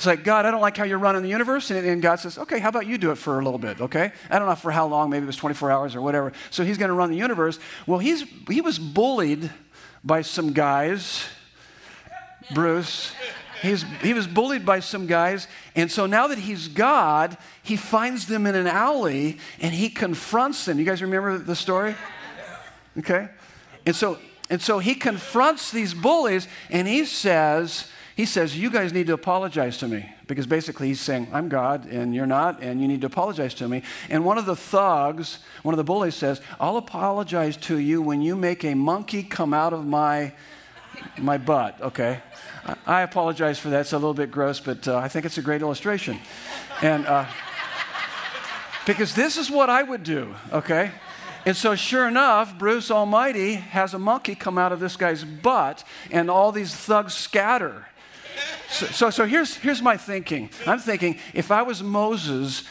it's like, God, I don't like how you're running the universe. And, and, God says, okay, how about you do it for a little bit, okay? I don't know for how long, maybe it was 24 hours or whatever. So he's going to run the universe. Well, he's, he was bullied by some guys, Bruce. He's, he was bullied by some guys. And so now that he's God, he finds them in an alley and he confronts them. You guys remember the story? Okay? And so, and so he confronts these bullies and he says, he says, You guys need to apologize to me. Because basically he's saying, I'm God and you're not, and you need to apologize to me. And one of the thugs, one of the bullies says, I'll apologize to you when you make a monkey come out of my, my butt, okay? I, apologize for that. It's a little bit gross, but uh, I think it's a great illustration. And uh, because this is what I would do, okay? And so, sure enough, Bruce Almighty has a monkey come out of this guy's butt, and all these thugs scatter. So, so, so here's, here's my thinking. I'm thinking if I was Moses,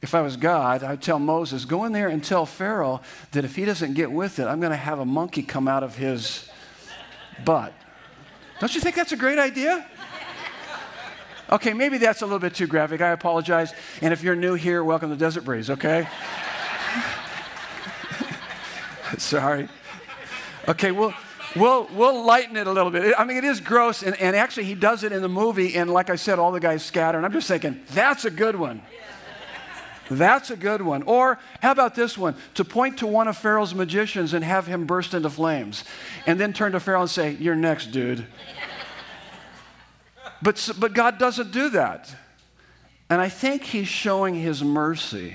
if I was God, I'd tell Moses, go in there and tell Pharaoh that if he doesn't get with it, I'm going to have a monkey come out of his butt. Don't you think that's a great idea? Okay, maybe that's a little bit too graphic. I apologize. And if you're new here, welcome to Desert Breeze, okay? Sorry. Okay, well, we'll, we'll lighten it a little bit. I mean, it is gross, and, and actually, he does it in the movie, and like I said, all the guys scatter. And I'm just thinking, that's a good one. That's a good one. Or how about this one? To point to one of Pharaoh's magicians and have him burst into flames. And then turn to Pharaoh and say, You're next, dude. But, but God doesn't do that. And I think he's showing his mercy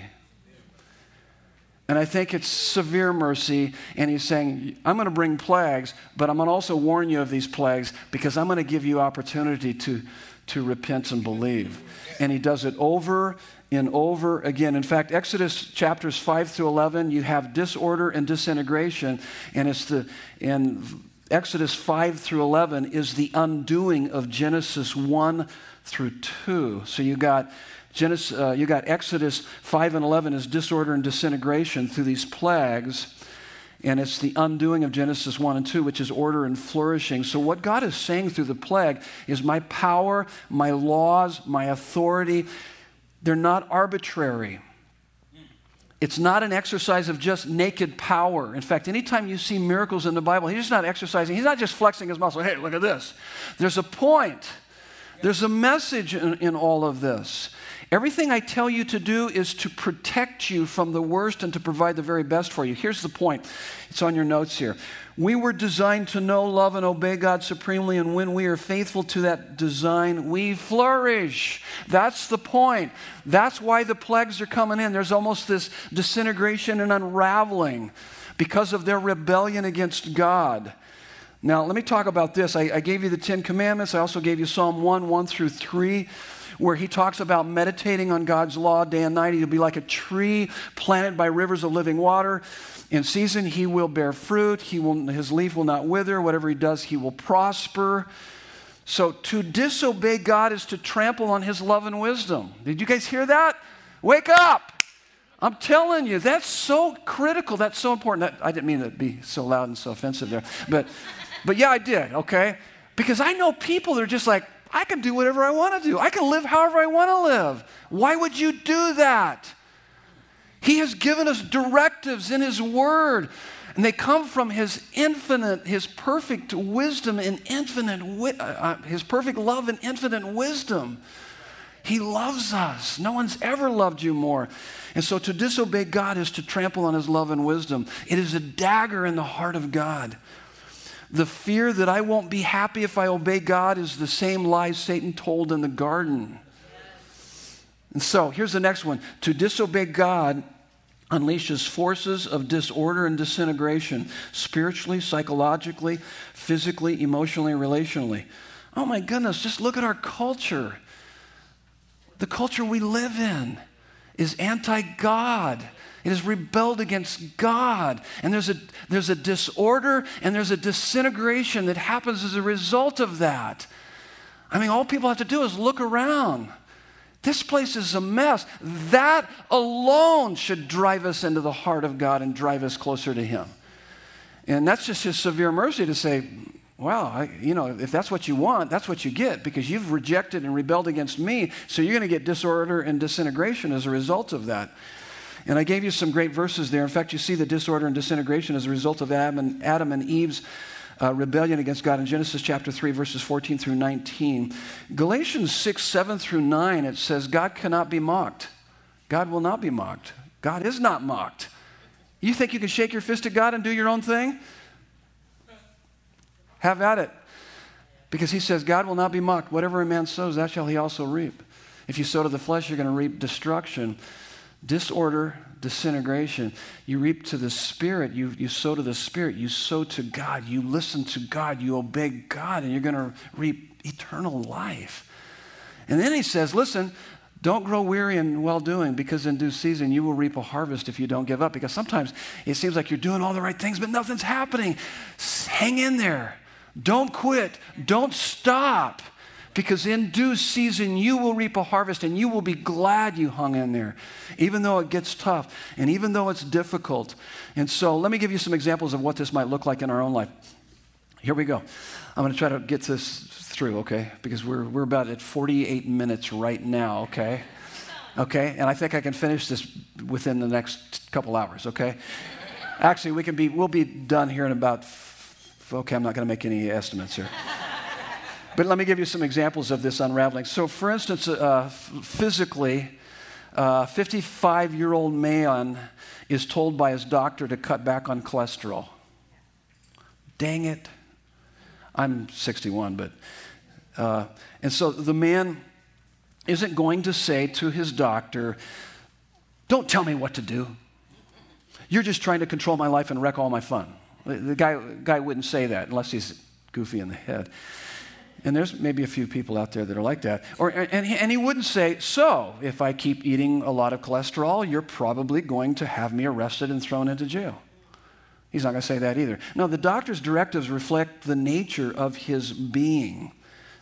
and I think it's severe mercy. And he's saying, I'm going to bring plagues, but I'm going to also warn you of these plagues because I'm going to give you opportunity to, to repent and believe. And he does it over and over again. In fact, Exodus chapters 5 through 11, you have disorder and disintegration. And it's the, and Exodus 5 through 11 is the undoing of Genesis 1 through 2. So you got Genesis, uh, you got Exodus 5 and 11 is disorder and disintegration through these plagues. And it's the undoing of Genesis 1 and 2, which is order and flourishing. So, what God is saying through the plague is my power, my laws, my authority, they're not arbitrary. It's not an exercise of just naked power. In fact, anytime you see miracles in the Bible, he's not exercising, he's not just flexing his muscle. Hey, look at this. There's a point, there's a message in, in all of this. Everything I tell you to do is to protect you from the worst and to provide the very best for you. Here's the point it's on your notes here. We were designed to know, love, and obey God supremely, and when we are faithful to that design, we flourish. That's the point. That's why the plagues are coming in. There's almost this disintegration and unraveling because of their rebellion against God. Now, let me talk about this. I, I gave you the Ten Commandments, I also gave you Psalm 1 1 through 3 where he talks about meditating on God's law day and night. He'll be like a tree planted by rivers of living water. In season, he will bear fruit. He will, his leaf will not wither. Whatever he does, he will prosper. So to disobey God is to trample on his love and wisdom. Did you guys hear that? Wake up! I'm telling you, that's so critical. That's so important. I didn't mean to be so loud and so offensive there. But, but yeah, I did, okay? Because I know people that are just like, I can do whatever I want to do. I can live however I want to live. Why would you do that? He has given us directives in His Word, and they come from His infinite, His perfect wisdom and infinite, uh, uh, His perfect love and infinite wisdom. He loves us. No one's ever loved you more. And so to disobey God is to trample on His love and wisdom. It is a dagger in the heart of God. The fear that I won't be happy if I obey God is the same lie Satan told in the garden. And so here's the next one to disobey God unleashes forces of disorder and disintegration spiritually, psychologically, physically, emotionally, relationally. Oh my goodness, just look at our culture. The culture we live in is anti God. It has rebelled against God. And there's a, there's a disorder and there's a disintegration that happens as a result of that. I mean, all people have to do is look around. This place is a mess. That alone should drive us into the heart of God and drive us closer to Him. And that's just His severe mercy to say, well, I, you know, if that's what you want, that's what you get because you've rejected and rebelled against me. So you're going to get disorder and disintegration as a result of that. And I gave you some great verses there. In fact, you see the disorder and disintegration as a result of Adam and, Adam and Eve's uh, rebellion against God in Genesis chapter 3, verses 14 through 19. Galatians 6, 7 through 9, it says, God cannot be mocked. God will not be mocked. God is not mocked. You think you can shake your fist at God and do your own thing? Have at it. Because he says, God will not be mocked. Whatever a man sows, that shall he also reap. If you sow to the flesh, you're going to reap destruction disorder, disintegration. You reap to the Spirit, you, you sow to the Spirit, you sow to God, you listen to God, you obey God, and you're going to reap eternal life. And then he says, Listen, don't grow weary in well doing because in due season you will reap a harvest if you don't give up. Because sometimes it seems like you're doing all the right things, but nothing's happening. Hang in there. Don't quit. Don't stop because in due season you will reap a harvest and you will be glad you hung in there, even though it gets tough and even though it's difficult. And so let me give you some examples of what this might look like in our own life. Here we go. I'm going to try to get this through, okay? Because we're, we're about at 48 minutes right now, okay? Okay? And I think I can finish this within the next couple hours, okay? Actually, we can be, we'll be done here in about, okay, I'm not going to make any estimates here. But let me give you some examples of this unraveling. So, for instance, uh, physically, a 55 year old man is told by his doctor to cut back on cholesterol. Dang it. I'm 61, but. Uh, and so the man isn't going to say to his doctor, Don't tell me what to do. You're just trying to control my life and wreck all my fun. The guy, guy wouldn't say that unless he's goofy in the head. And there's maybe a few people out there that are like that. Or, and, and he wouldn't say, So, if I keep eating a lot of cholesterol, you're probably going to have me arrested and thrown into jail. He's not going to say that either. No, the doctor's directives reflect the nature of his being.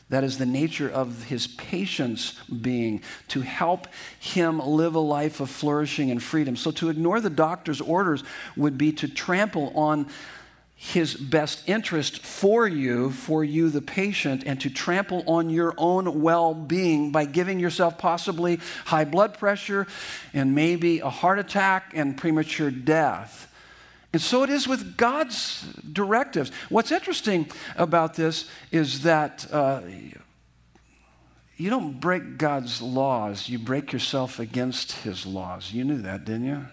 That is the nature of his patient's being, to help him live a life of flourishing and freedom. So to ignore the doctor's orders would be to trample on his best interest for you, for you, the patient, and to trample on your own well being by giving yourself possibly high blood pressure and maybe a heart attack and premature death. And so it is with God's directives. What's interesting about this is that uh, you don't break God's laws, you break yourself against His laws. You knew that, didn't you?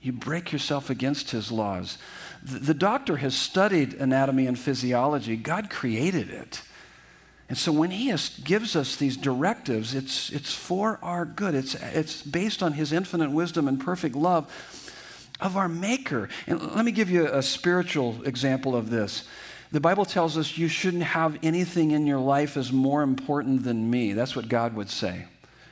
You break yourself against His laws. The, doctor has studied anatomy and physiology, God created it. And so when he gives us these directives, it's, it's for our good. It's, it's based on his infinite wisdom and perfect love of our Maker. And let me give you a spiritual example of this. The Bible tells us you shouldn't have anything in your life as more important than me. That's what God would say.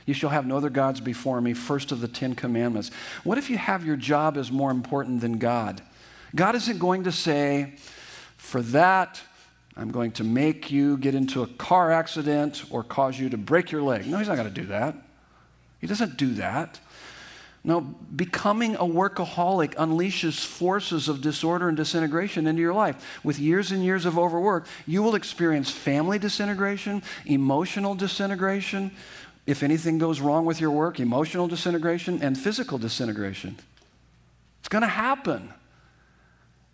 You shall have no other gods before me, first of the Ten Commandments. What if you have your job as more important than God? God isn't going to say, for that, I'm going to make you get into a car accident or cause you to break your leg. No, he's not going to do that. He doesn't do that. No, becoming a workaholic unleashes forces of disorder and disintegration into your life. With years and years of overwork, you will experience family disintegration, emotional disintegration. If anything goes wrong with your work, emotional disintegration and physical disintegration. It's going to happen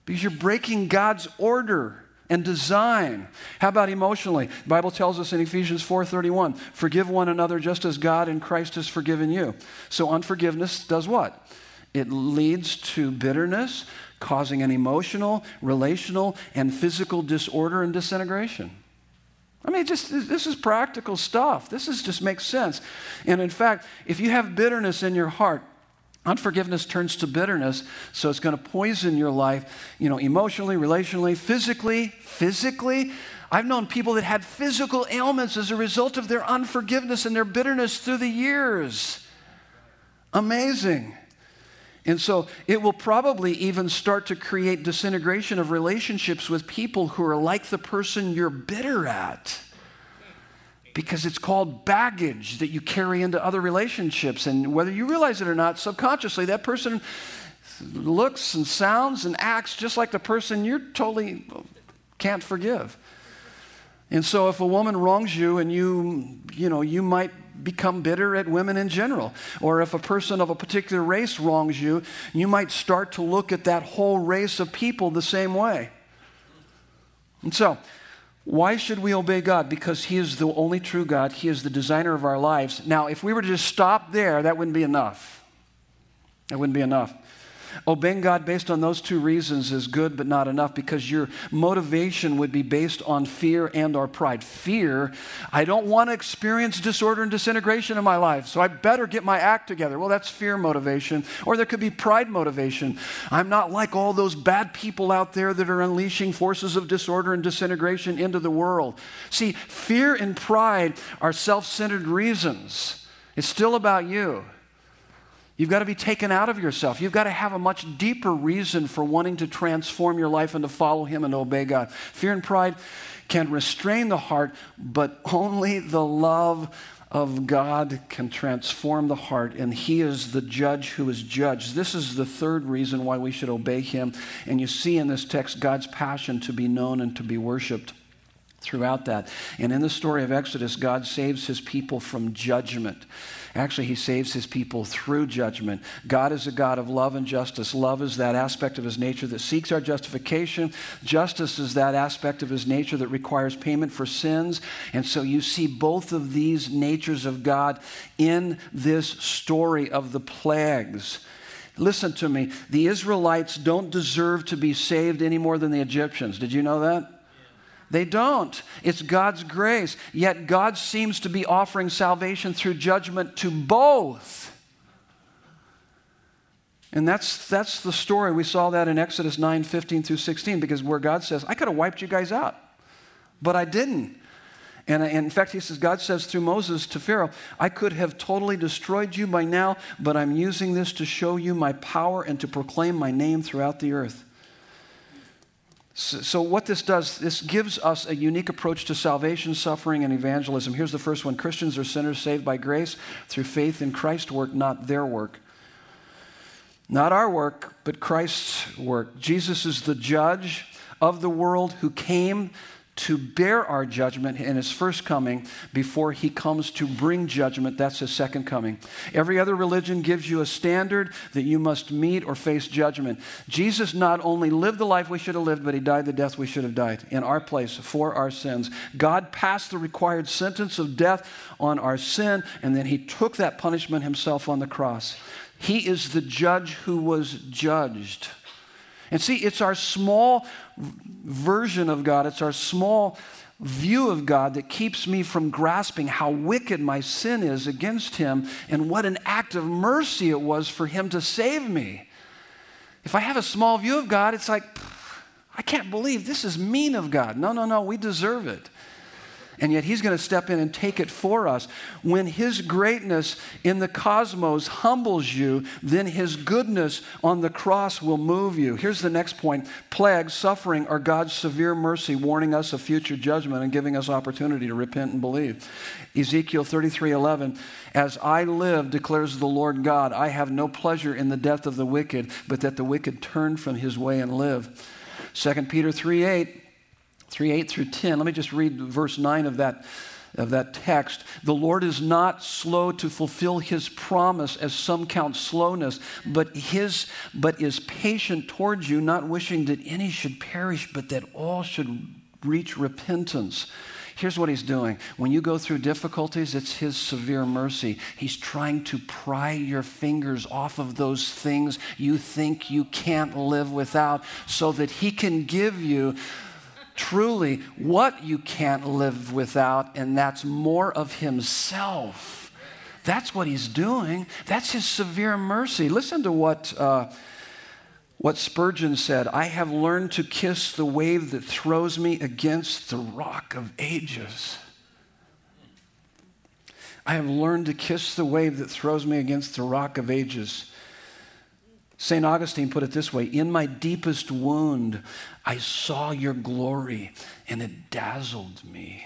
because you're breaking God's order and design. How about emotionally? The Bible tells us in Ephesians 4:31, "Forgive one another just as God in Christ has forgiven you." So unforgiveness does what? It leads to bitterness, causing an emotional, relational, and physical disorder and disintegration. I mean, just this is practical stuff. This is just makes sense. And in fact, if you have bitterness in your heart, Unforgiveness turns to bitterness, so it's going to poison your life, you know, emotionally, relationally, physically. Physically, I've known people that had physical ailments as a result of their unforgiveness and their bitterness through the years. Amazing. And so it will probably even start to create disintegration of relationships with people who are like the person you're bitter at because it's called baggage that you carry into other relationships. And whether you realize it or not, subconsciously, that person looks and sounds and acts just like the person you totally can't forgive. And so if a woman wrongs you and you, you know, you might become bitter at women in general. Or if a person of a particular race wrongs you, you might start to look at that whole race of people the same way. And so, why should we obey God? Because He is the only true God. He is the designer of our lives. Now, if we were to just stop there, that wouldn't be enough. That wouldn't be enough. Obeying God based on those two reasons is good but not enough because your motivation would be based on fear and or pride. Fear, I don't want to experience disorder and disintegration in my life, so I better get my act together. Well, that's fear motivation. Or there could be pride motivation. I'm not like all those bad people out there that are unleashing forces of disorder and disintegration into the world. See, fear and pride are self-centered reasons. It's still about you. You've got to be taken out of yourself. You've got to have a much deeper reason for wanting to transform your life and to follow Him and obey God. Fear and pride can restrain the heart, but only the love of God can transform the heart, and He is the judge who is judged. This is the third reason why we should obey Him. And you see in this text God's passion to be known and to be worshiped throughout that. And in the story of Exodus, God saves His people from judgment. Actually, he saves his people through judgment. God is a God of love and justice. Love is that aspect of his nature that seeks our justification. Justice is that aspect of his nature that requires payment for sins. And so you see both of these natures of God in this story of the plagues. Listen to me. The Israelites don't deserve to be saved any more than the Egyptians. Did you know that? They don't. It's God's grace. Yet God seems to be offering salvation through judgment to both. And that's, that's the story. We saw that in Exodus 9 15 through 16, because where God says, I could have wiped you guys out, but I didn't. And uh, in fact, he says, God says through Moses to Pharaoh, I could have totally destroyed you by now, but I'm using this to show you my power and to proclaim my name throughout the earth. So, what this does, this gives us a unique approach to salvation, suffering, and evangelism. Here's the first one Christians are sinners saved by grace through faith in Christ's work, not their work. Not our work, but Christ's work. Jesus is the judge of the world who came to bear our judgment in his first coming before he comes to bring judgment. That's his second coming. Every other religion gives you a standard that you must meet or face judgment. Jesus not only lived the life we should have lived, but he died the death we should have died in our place for our sins. God passed the required sentence of death on our sin, and then he took that punishment himself on the cross. He is the judge who was judged. And see, it's our small version of God, it's our small view of God that keeps me from grasping how wicked my sin is against Him and what an act of mercy it was for Him to save me. If I have a small view of God, it's like, I can't believe this is mean of God. No, no, no, we deserve it and yet he's going to step in and take it for us. When his greatness in the cosmos humbles you, then his goodness on the cross will move you. Here's the next point plagues, suffering are God's severe mercy, warning us of future judgment and giving us opportunity to repent and believe. Ezekiel 33 11, as I live, declares the Lord God, I have no pleasure in the death of the wicked, but that the wicked turn from his way and live. 2 Peter 3 8, 3 8 through 10. Let me just read verse 9 of that, of that text. The Lord is not slow to fulfill his promise, as some count slowness, but, his, but is patient towards you, not wishing that any should perish, but that all should reach repentance. Here's what he's doing. When you go through difficulties, it's his severe mercy. He's trying to pry your fingers off of those things you think you can't live without so that he can give you truly what you can't live without, and that's more of Himself. That's what He's doing. That's His severe mercy. Listen to what. Uh, what Spurgeon said I have learned to kiss the wave that throws me against the rock of ages. I have learned to kiss the wave that throws me against the rock of ages. St. Augustine put it this way In my deepest wound, I saw your glory, and it dazzled me.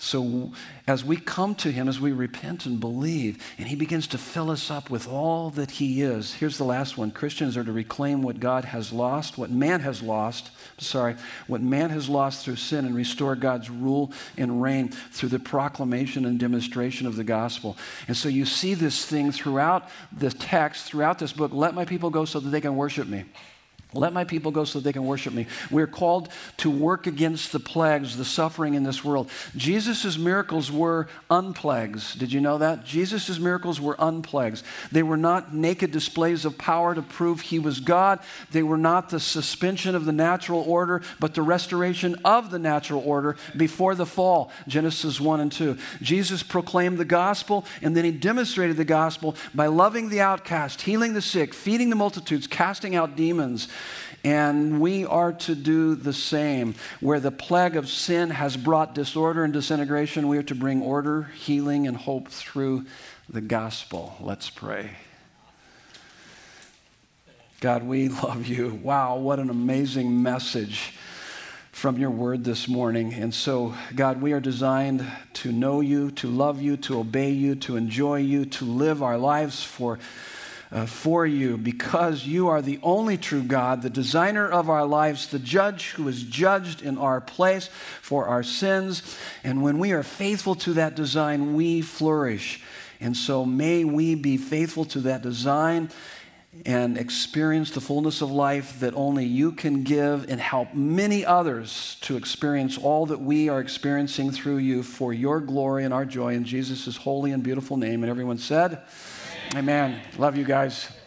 So, as we come to Him, as we repent and believe, and He begins to fill us up with all that He is. Here's the last one Christians are to reclaim what God has lost, what man has lost, sorry, what man has lost through sin, and restore God's rule and reign through the proclamation and demonstration of the gospel. And so, you see this thing throughout the text, throughout this book let my people go so that they can worship me. Let my people go so they can worship me. We're called to work against the plagues, the suffering in this world. Jesus' miracles were unplagues. Did you know that? Jesus' miracles were unplagues. They were not naked displays of power to prove he was God. They were not the suspension of the natural order, but the restoration of the natural order before the fall. Genesis 1 and 2. Jesus proclaimed the gospel, and then he demonstrated the gospel by loving the outcast, healing the sick, feeding the multitudes, casting out demons. And we are to do the same. Where the plague of sin has brought disorder and disintegration, we are to bring order, healing, and hope through the gospel. Let's pray. God, we love you. Wow, what an amazing message from your word this morning. And so, God, we are designed to know you, to love you, to obey you, to enjoy you, to live our lives for uh, for you because you are the only true God, the designer of our lives, the judge who is judged in our place for our sins. And when we are faithful to that design, we flourish. And so may we be faithful to that design and experience the fullness of life that only you can give and help many others to experience all that we are experiencing through you for your glory and our joy in Jesus' holy and beautiful name. And everyone said, Amen. Love you guys.